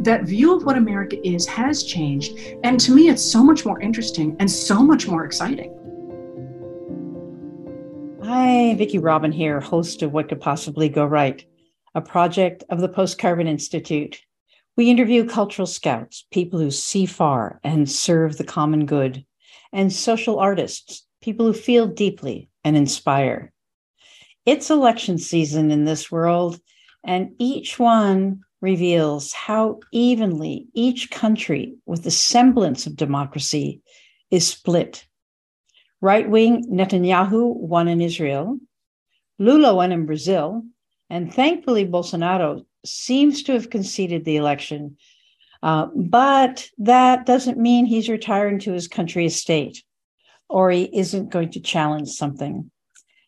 that view of what America is has changed. And to me, it's so much more interesting and so much more exciting. Hi, Vicki Robin here, host of What Could Possibly Go Right, a project of the Post Carbon Institute. We interview cultural scouts, people who see far and serve the common good, and social artists, people who feel deeply and inspire. It's election season in this world, and each one reveals how evenly each country with the semblance of democracy is split Right wing Netanyahu won in Israel, Lula won in Brazil, and thankfully Bolsonaro seems to have conceded the election. Uh, but that doesn't mean he's retiring to his country estate or he isn't going to challenge something.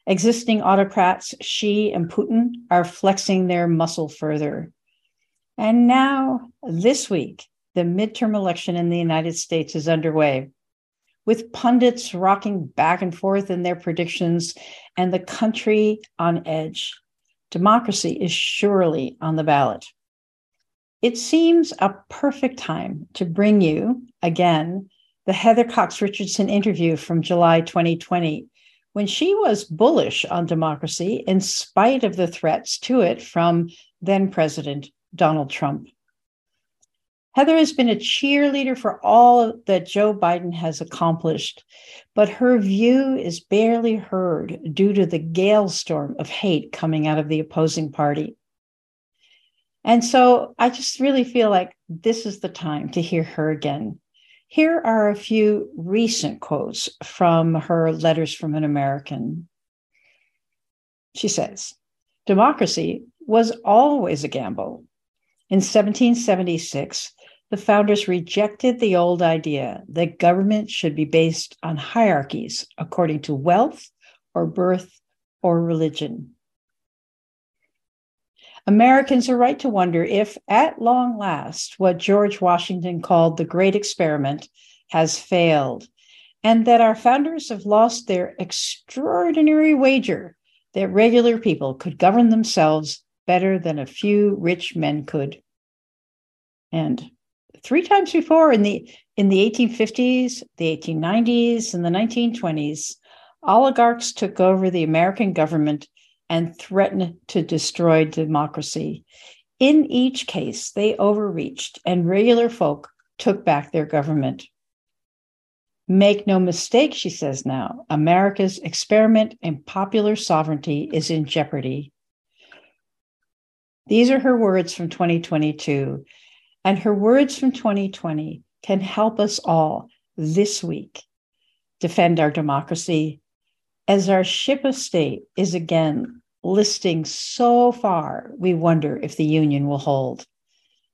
Existing autocrats, Xi and Putin, are flexing their muscle further. And now, this week, the midterm election in the United States is underway with pundits rocking back and forth in their predictions and the country on edge. Democracy is surely on the ballot. It seems a perfect time to bring you again the Heather Cox Richardson interview from July 2020, when she was bullish on democracy in spite of the threats to it from then President Donald Trump. Heather has been a cheerleader for all that Joe Biden has accomplished, but her view is barely heard due to the gale storm of hate coming out of the opposing party. And so I just really feel like this is the time to hear her again. Here are a few recent quotes from her Letters from an American. She says, Democracy was always a gamble. In 1776, the founders rejected the old idea that government should be based on hierarchies according to wealth or birth or religion. Americans are right to wonder if, at long last, what George Washington called the Great Experiment has failed, and that our founders have lost their extraordinary wager that regular people could govern themselves better than a few rich men could. And three times before in the in the 1850s, the 1890s, and the 1920s, oligarchs took over the American government and threatened to destroy democracy. In each case, they overreached, and regular folk took back their government. Make no mistake, she says now, America's experiment in popular sovereignty is in jeopardy. These are her words from 2022. And her words from 2020 can help us all this week defend our democracy as our ship of state is again listing so far, we wonder if the union will hold.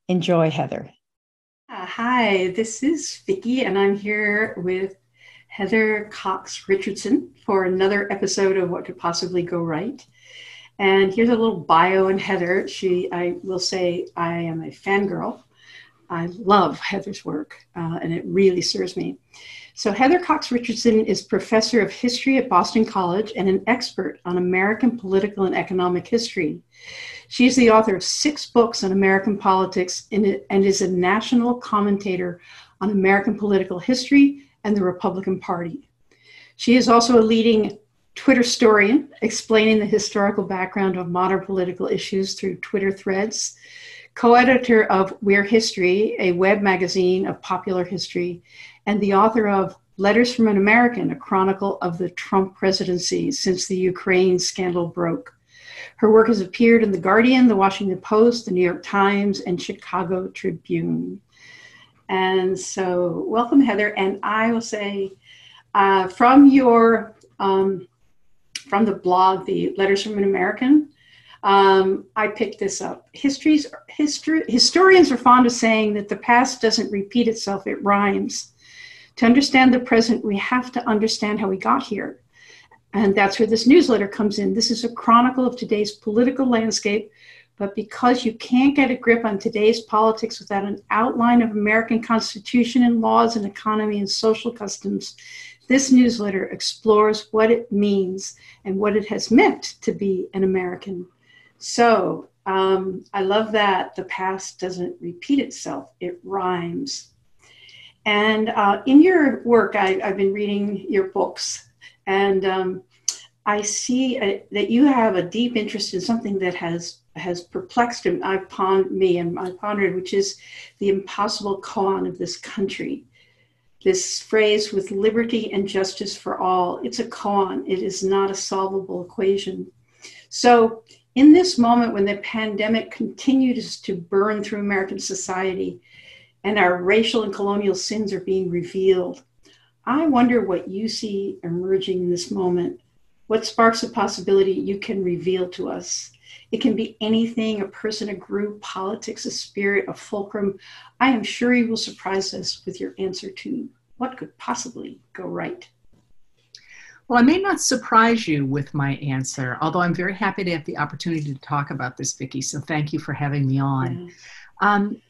Enjoy, Heather. Uh, hi, this is Vicki, and I'm here with Heather Cox Richardson for another episode of What Could Possibly Go Right. And here's a little bio on Heather. She, I will say, I am a fangirl I love Heather's work, uh, and it really serves me. So, Heather Cox Richardson is professor of history at Boston College and an expert on American political and economic history. She is the author of six books on American politics and is a national commentator on American political history and the Republican Party. She is also a leading Twitter historian, explaining the historical background of modern political issues through Twitter threads co editor of We're History, a web magazine of popular history, and the author of Letters from an American, a chronicle of the Trump presidency since the Ukraine scandal broke. Her work has appeared in The Guardian, The Washington Post, The New York Times, and Chicago Tribune. And so, welcome, Heather. And I will say, uh, from your um, from the blog, the Letters from an American, um, I picked this up. History's, history, historians are fond of saying that the past doesn't repeat itself, it rhymes. To understand the present, we have to understand how we got here. And that's where this newsletter comes in. This is a chronicle of today's political landscape, but because you can't get a grip on today's politics without an outline of American Constitution and laws and economy and social customs, this newsletter explores what it means and what it has meant to be an American. So, Um, I love that the past doesn't repeat itself, it rhymes. And uh, in your work, I, have been reading your books, and um, I see a, that you have a deep interest in something that has has perplexed him, I pond, me and I pondered, which is the impossible koan of this country. This phrase with liberty and justice for all, it's a con. It is not a solvable equation. So in this moment when the pandemic continues to burn through American society and our racial and colonial sins are being revealed, I wonder what you see emerging in this moment. What sparks of possibility you can reveal to us? It can be anything a person, a group, politics, a spirit, a fulcrum. I am sure you will surprise us with your answer to what could possibly go right. Well, I may not surprise you with my answer, although I'm very happy to have the opportunity to talk about this, Vicki. So thank you for having me on. Um,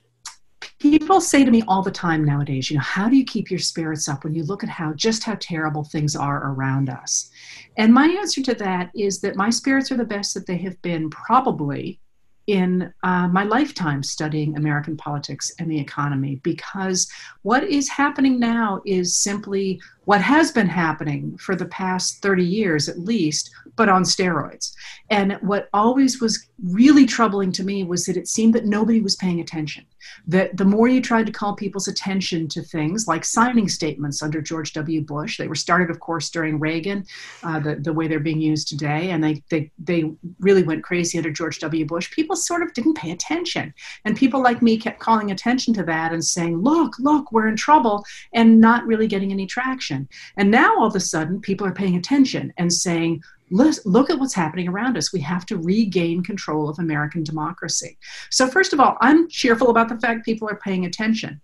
people say to me all the time nowadays, you know, how do you keep your spirits up when you look at how just how terrible things are around us? And my answer to that is that my spirits are the best that they have been probably in uh, my lifetime studying American politics and the economy because what is happening now is simply what has been happening for the past 30 years at least, but on steroids. And what always was really troubling to me was that it seemed that nobody was paying attention. That the more you tried to call people's attention to things like signing statements under George W. Bush, they were started, of course, during Reagan, uh, the, the way they're being used today, and they, they, they really went crazy under George W. Bush, people sort of didn't pay attention. And people like me kept calling attention to that and saying, look, look, we're in trouble, and not really getting any traction. And now all of a sudden, people are paying attention and saying, look at what's happening around us. We have to regain control of American democracy. So, first of all, I'm cheerful about the fact people are paying attention.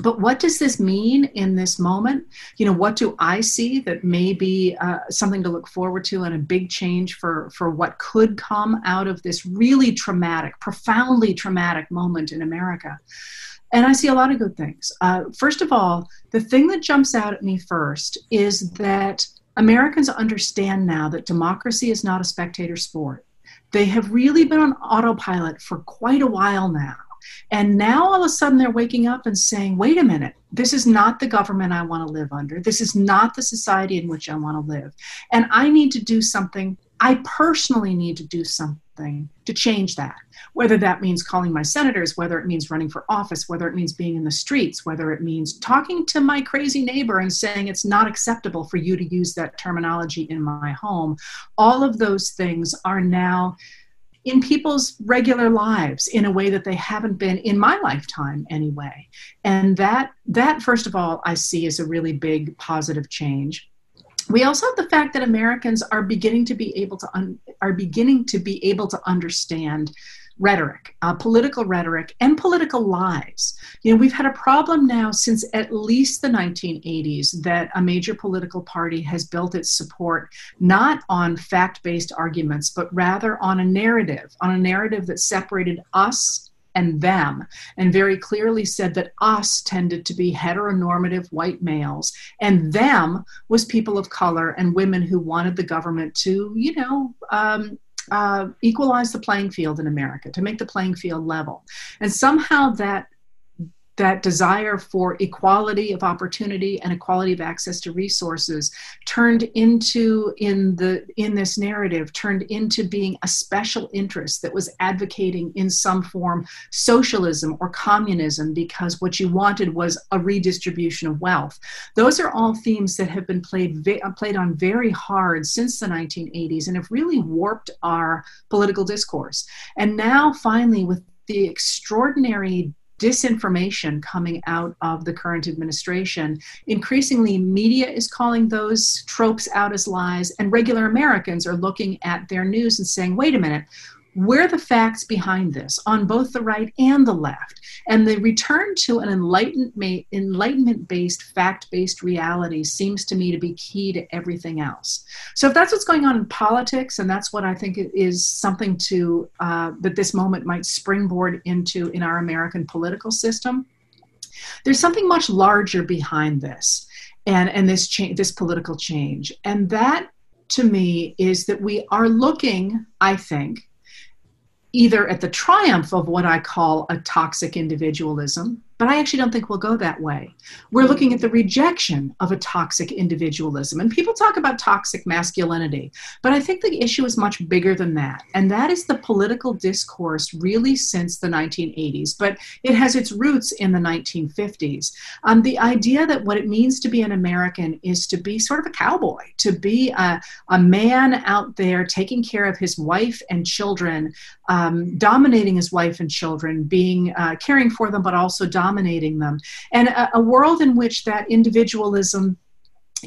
But what does this mean in this moment? You know, what do I see that may be uh, something to look forward to and a big change for, for what could come out of this really traumatic, profoundly traumatic moment in America? And I see a lot of good things. Uh, first of all, the thing that jumps out at me first is that Americans understand now that democracy is not a spectator sport. They have really been on autopilot for quite a while now. And now all of a sudden they're waking up and saying, wait a minute, this is not the government I want to live under. This is not the society in which I want to live. And I need to do something. I personally need to do something to change that. Whether that means calling my senators, whether it means running for office, whether it means being in the streets, whether it means talking to my crazy neighbor and saying it's not acceptable for you to use that terminology in my home. All of those things are now in people's regular lives in a way that they haven't been in my lifetime anyway. And that that first of all i see as a really big positive change we also have the fact that americans are beginning to be able to un, are beginning to be able to understand rhetoric, uh, political rhetoric, and political lies. You know, we've had a problem now since at least the 1980s that a major political party has built its support not on fact based arguments, but rather on a narrative, on a narrative that separated us and them, and very clearly said that us tended to be heteronormative white males, and them was people of color and women who wanted the government to, you know, um, uh, equalize the playing field in America, to make the playing field level. And somehow that that desire for equality of opportunity and equality of access to resources turned into in the in this narrative turned into being a special interest that was advocating in some form socialism or communism because what you wanted was a redistribution of wealth. Those are all themes that have been played uh, played on very hard since the 1980s and have really warped our political discourse. And now finally with the extraordinary disinformation coming out of the current administration. Increasingly, media is calling those tropes out as lies, and regular Americans are looking at their news and saying, wait a minute, where the facts behind this on both the right and the left? And the return to an enlightenment based, fact based reality seems to me to be key to everything else. So, if that's what's going on in politics, and that's what I think is something to uh, that this moment might springboard into in our American political system, there's something much larger behind this and, and this, cha- this political change. And that to me is that we are looking, I think, either at the triumph of what I call a toxic individualism, but I actually don't think we'll go that way. We're looking at the rejection of a toxic individualism. And people talk about toxic masculinity, but I think the issue is much bigger than that. And that is the political discourse really since the 1980s, but it has its roots in the 1950s. Um, the idea that what it means to be an American is to be sort of a cowboy, to be a, a man out there taking care of his wife and children, um, dominating his wife and children, being uh, caring for them, but also dominating dominating them. And a, a world in which that individualism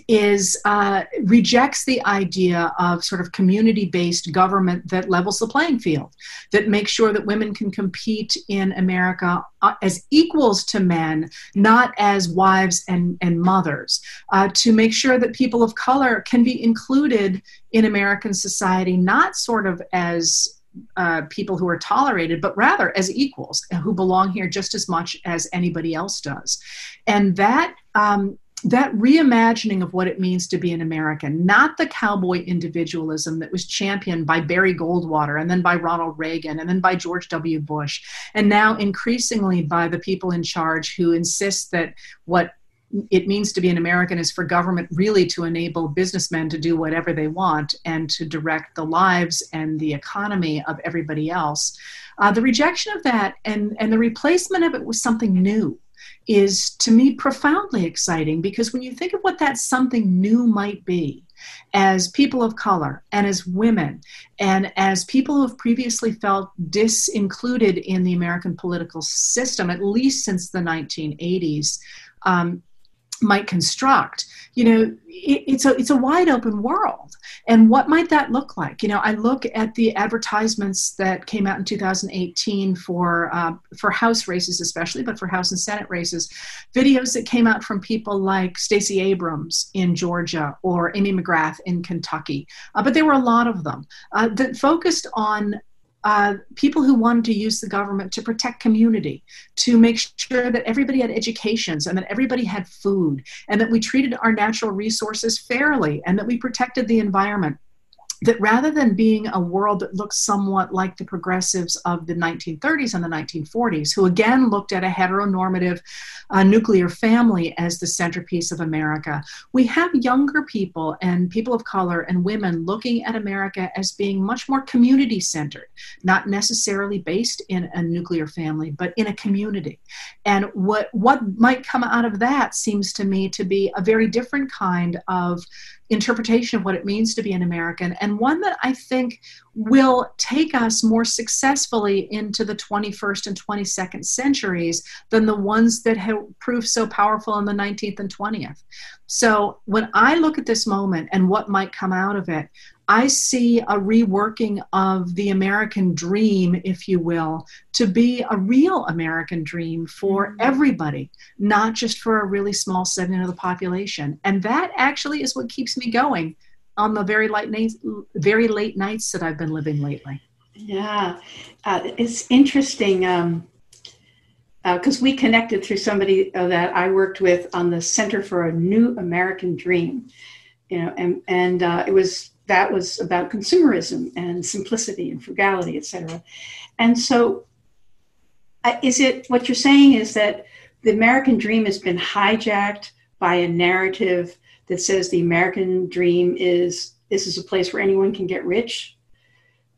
is uh, rejects the idea of sort of community-based government that levels the playing field, that makes sure that women can compete in America uh, as equals to men, not as wives and, and mothers, uh, to make sure that people of color can be included in American society, not sort of as uh, people who are tolerated, but rather as equals who belong here just as much as anybody else does. And that um, that reimagining of what it means to be an American, not the cowboy individualism that was championed by Barry Goldwater and then by Ronald Reagan and then by George W. Bush, and now increasingly by the people in charge who insist that what it means to be an American is for government really to enable businessmen to do whatever they want and to direct the lives and the economy of everybody else. Uh, the rejection of that and, and the replacement of it with something new is to me profoundly exciting because when you think of what that something new might be, as people of color and as women and as people who have previously felt disincluded in the American political system, at least since the 1980s, um, might construct you know it, it's a it's a wide open world. And what might that look like? You know i look at the advertisements that came out in 2018 for uh, for house races especially but for house and senate races. Videos that came out from people like stacey abrams in georgia or amy mcgrath in kentucky. Uh, but there were a lot of them. Uh, that focused on uh, people who wanted to use the government to protect community, to make sure that everybody had educations and that everybody had food, and that we treated our natural resources fairly, and that we protected the environment that rather than being a world that looks somewhat like the progressives of the 1930s and the 1940s, who again looked at a heteronormative uh, nuclear family as the centerpiece of America, we have younger people and people of color and women looking at America as being much more community centered, not necessarily based in a nuclear family, but in a community. And what, what might come out of that seems to me to be a very different kind of interpretation of what it means to be an American, and one that I think will take us more successfully into the 21st and 22nd centuries than the ones that have proved so powerful in the 19th and 20th. So when I look at this moment and what might come out of it, I see a reworking of the American dream, if you will, to be a real American dream for mm-hmm. everybody, not just for a really small segment of the population. And that actually is what keeps me going on the very late nights, very late nights that I've been living lately. Yeah, uh, it's interesting because uh, we connected through somebody uh, that I worked with on the Center for a New American Dream, you know, and and uh, it was that was about consumerism and simplicity and frugality, et cetera. And so, uh, is it what you're saying is that the American dream has been hijacked by a narrative that says the American dream is this is a place where anyone can get rich?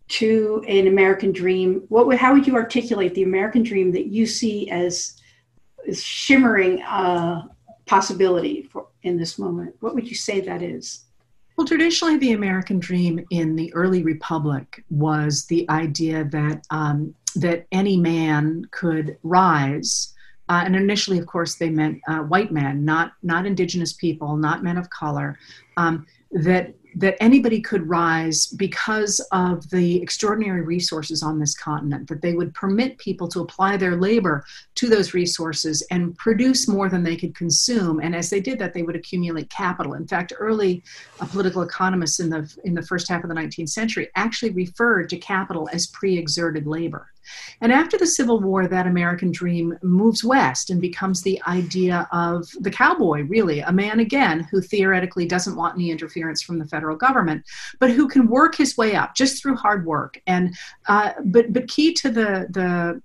To an American dream, what would, how would you articulate the American dream that you see as, as shimmering uh, possibility for in this moment? What would you say that is? Well, traditionally, the American dream in the early republic was the idea that um, that any man could rise. Uh, and initially, of course, they meant uh, white men, not not indigenous people, not men of color. Um, that that anybody could rise because of the extraordinary resources on this continent, that they would permit people to apply their labor to those resources and produce more than they could consume. And as they did that, they would accumulate capital. In fact, early uh, political economists in the, in the first half of the 19th century actually referred to capital as pre exerted labor. And after the Civil War, that American dream moves west and becomes the idea of the cowboy, really, a man again who theoretically doesn't want any interference from the federal government, but who can work his way up just through hard work. And uh, but but key to the the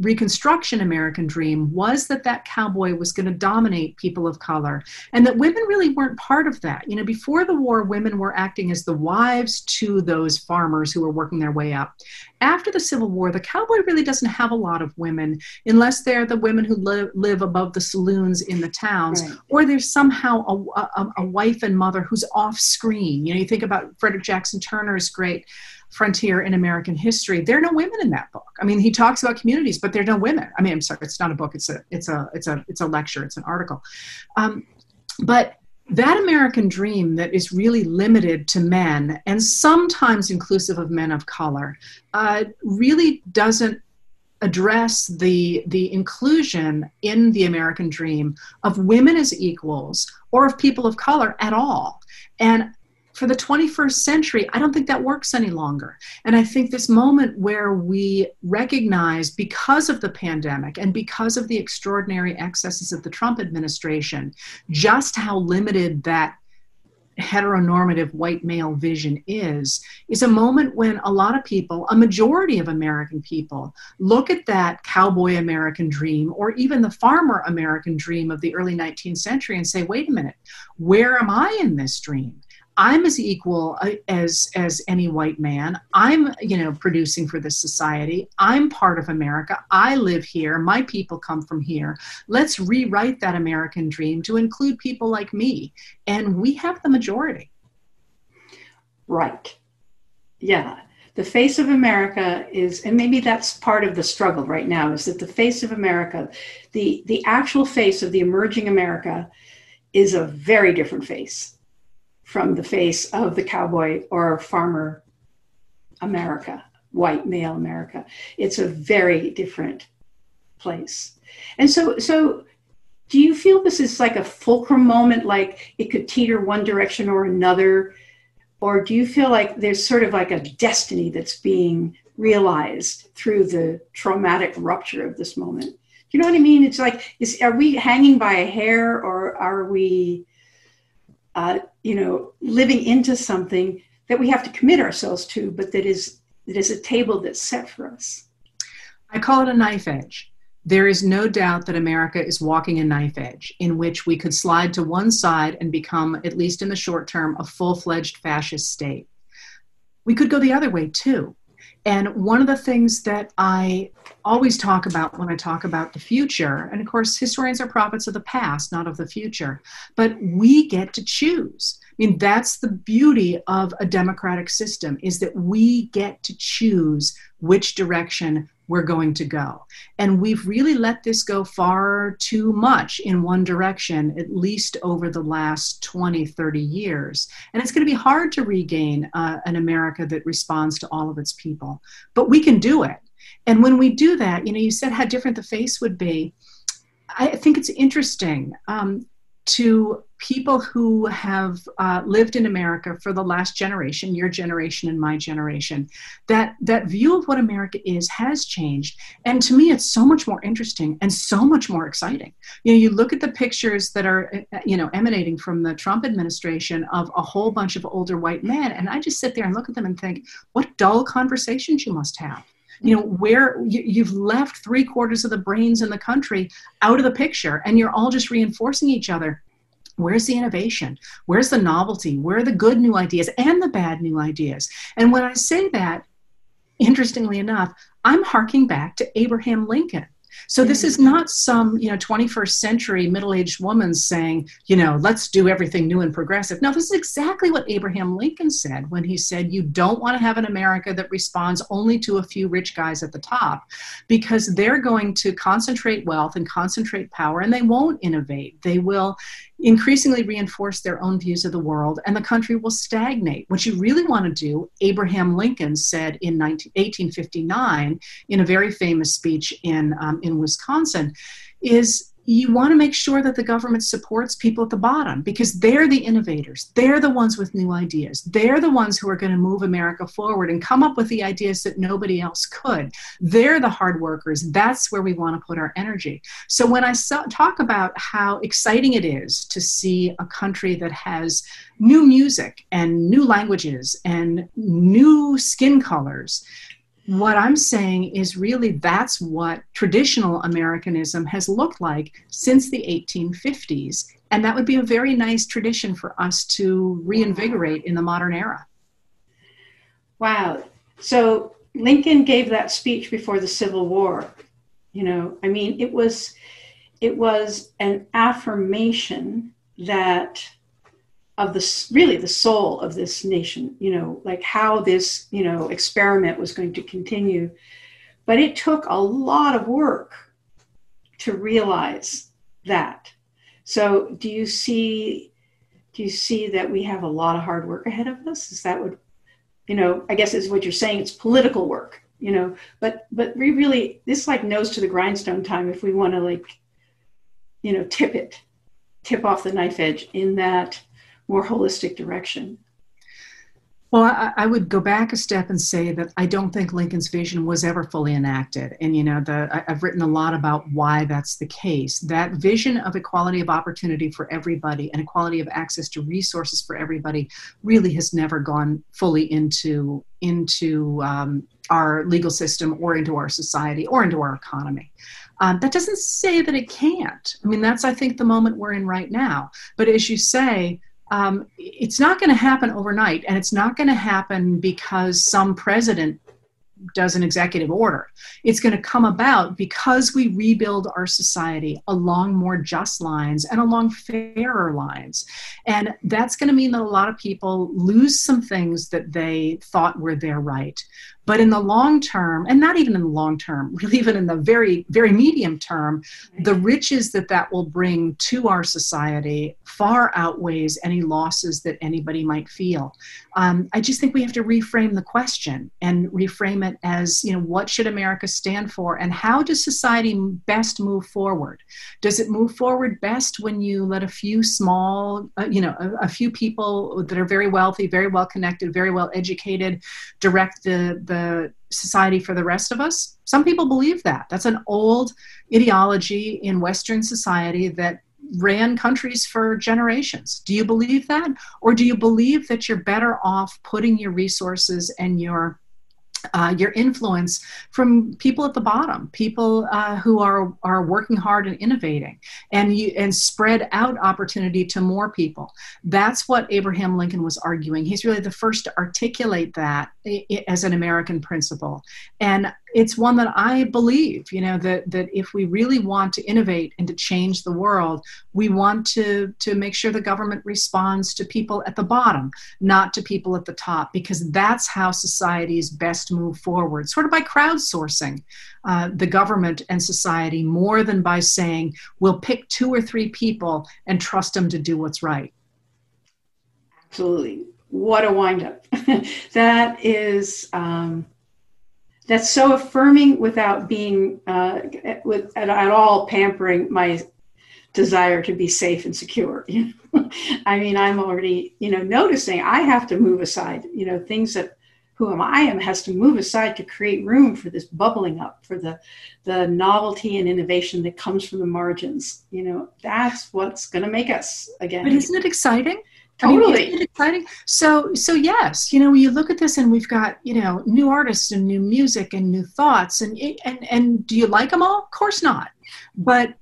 Reconstruction American dream was that that cowboy was going to dominate people of color and that women really weren't part of that. You know, before the war, women were acting as the wives to those farmers who were working their way up. After the Civil War, the cowboy really doesn't have a lot of women unless they're the women who live, live above the saloons in the towns right. or there's somehow a, a, a wife and mother who's off screen. You know, you think about Frederick Jackson Turner's great frontier in American history. There are no women in that book. I mean, he talks about communities, but there are no women. I mean, I'm sorry, it's not a book. It's a it's a it's a it's a lecture. It's an article. Um, but that American dream that is really limited to men and sometimes inclusive of men of color uh, really doesn't address the the inclusion in the American dream of women as equals or of people of color at all. And for the 21st century, I don't think that works any longer. And I think this moment where we recognize, because of the pandemic and because of the extraordinary excesses of the Trump administration, just how limited that heteronormative white male vision is is a moment when a lot of people a majority of american people look at that cowboy american dream or even the farmer american dream of the early 19th century and say wait a minute where am i in this dream I'm as equal uh, as as any white man. I'm, you know, producing for this society. I'm part of America. I live here. My people come from here. Let's rewrite that American dream to include people like me. And we have the majority. Right. Yeah. The face of America is and maybe that's part of the struggle right now is that the face of America, the the actual face of the emerging America is a very different face from the face of the cowboy or farmer America, white male America. It's a very different place. And so, so do you feel this is like a fulcrum moment, like it could teeter one direction or another? Or do you feel like there's sort of like a destiny that's being realized through the traumatic rupture of this moment? Do you know what I mean? It's like, is, are we hanging by a hair or are we uh, you know, living into something that we have to commit ourselves to, but that is that is a table that's set for us. I call it a knife edge. There is no doubt that America is walking a knife edge in which we could slide to one side and become, at least in the short term, a full fledged fascist state. We could go the other way too. And one of the things that I always talk about when I talk about the future, and of course, historians are prophets of the past, not of the future, but we get to choose. I mean, that's the beauty of a democratic system is that we get to choose which direction we're going to go. And we've really let this go far too much in one direction, at least over the last 20, 30 years. And it's going to be hard to regain uh, an America that responds to all of its people. But we can do it. And when we do that, you know, you said how different the face would be. I think it's interesting. Um, to people who have uh, lived in America for the last generation, your generation and my generation, that that view of what America is has changed. And to me, it's so much more interesting and so much more exciting. You know, you look at the pictures that are, uh, you know, emanating from the Trump administration of a whole bunch of older white men, and I just sit there and look at them and think, what dull conversations you must have you know where you, have left three quarters of the brains in the country out of the picture and you're all just reinforcing each other Where's the innovation? Where's the novelty? Where are the good new ideas and the bad new ideas? And when I say that, interestingly enough, I'm harking back to Abraham Lincoln so this is not some, you know, 21st century middle-aged woman saying, you know, let's do everything new and progressive. No, this is exactly what Abraham Lincoln said when he said you don't want to have an America that responds only to a few rich guys at the top because they're going to concentrate wealth and concentrate power and they won't innovate. They will increasingly reinforce their own views of the world and the country will stagnate. What you really want to do, Abraham Lincoln said in 19, 1859 in a very famous speech in, um, in Wisconsin, is you want to make sure that the government supports people at the bottom because they're the innovators. They're the ones with new ideas. They're the ones who are going to move America forward and come up with the ideas that nobody else could. They're the hard workers. That's where we want to put our energy. So when I so- talk about how exciting it is to see a country that has new music and new languages and new skin colors, what I'm saying is really that's what traditional Americanism has looked like since the 1850s. And that would be a very nice tradition for us to reinvigorate in the modern era. Wow. So Lincoln gave that speech before the Civil War. You know, I mean, it was it was an affirmation that of the really the soul of this nation you know like how this you know experiment was going to continue. But it took a lot of work to realize that. So do you see do you see that we have a lot of hard work ahead of us? Is that what you know i guess is what you're saying it's political work you know but but we really this like nose to the grindstone time if we want to like you know tip it tip off the knife edge in that more holistic direction. Well, I, I, would go back a step and say that I don't think Lincoln's vision was ever fully enacted. And, you know, the, I, I've written a lot about why that's the case. That vision of equality of opportunity for everybody and equality of access to resources for everybody really has never gone fully into, into um, our legal system or into our society or into our economy. Um, that doesn't say that it can't. I mean, that's, I think, the moment we're in right now. But as you say, um, it's not going to happen overnight, and it's not going to happen because some president does an executive order. It's going to come about because we rebuild our society along more just lines and along fairer lines. And that's going to mean that a lot of people lose some things that they thought were their right. But in the long term, and not even in the long term, really even in the very, very medium term, the riches that that will bring to our society far outweighs any losses that anybody might feel. Um, I just think we have to reframe the question and reframe it as, you know, what should America stand for and how does society best move forward? Does it move forward best when you let a few small, uh, you know, a, a few people that are very wealthy, very well connected, very well educated direct the, the the society for the rest of us? Some people believe that. That's an old ideology in Western society that ran countries for generations. Do you believe that? Or do you believe that you're better off putting your resources and your uh, your influence from people at the bottom, people uh, who are are working hard and innovating, and you and spread out opportunity to more people. That's what Abraham Lincoln was arguing. He's really the first to articulate that as an American principle, and it's one that I believe, you know, that that if we really want to innovate and to change the world, we want to to make sure the government responds to people at the bottom, not to people at the top, because that's how societies best move forward, sort of by crowdsourcing uh, the government and society more than by saying we'll pick two or three people and trust them to do what's right. Absolutely. What a windup. that is. Um that's so affirming without being uh, with, at, at, all pampering my desire to be safe and secure. You know? I mean, I'm already, you know, noticing I have to move aside, you know, things that who am I am has to move aside to create room for this bubbling up, for the the novelty and innovation that comes from the margins. You know, that's what's going to make us again. But isn't it exciting? Totally. I mean, exciting. So, so yes, you know, when you look at this and we've got, you know, new artists and new music and new thoughts and, and, and do you like them all? Of course not. But,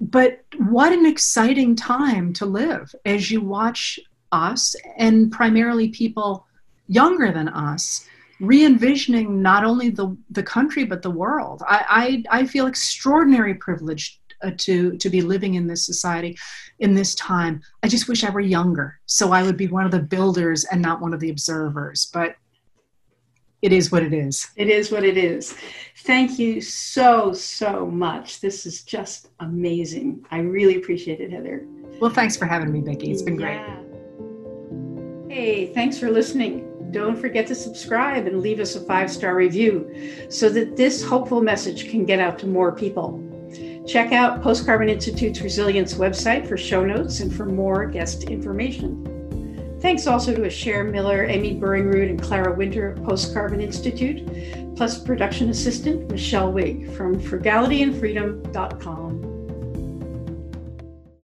but what an exciting time to live as you watch us and primarily people younger than us re-envisioning not only the, the country but the world I, I, I feel extraordinary privileged uh, to to be living in this society in this time. I just wish i were younger so i would be one of the builders and not one of the observers but it is what it is. It is what it is. Thank you so so much. This is just amazing. I really appreciate it heather. Well thanks for having me Vicki. It's been yeah. great hey thanks for listening. Don't forget to subscribe and leave us a five star review so that this hopeful message can get out to more people. Check out Post Carbon Institute's Resilience website for show notes and for more guest information. Thanks also to Asher Miller, Amy Burringroot, and Clara Winter of Post Carbon Institute, plus production assistant Michelle Wig from frugalityandfreedom.com.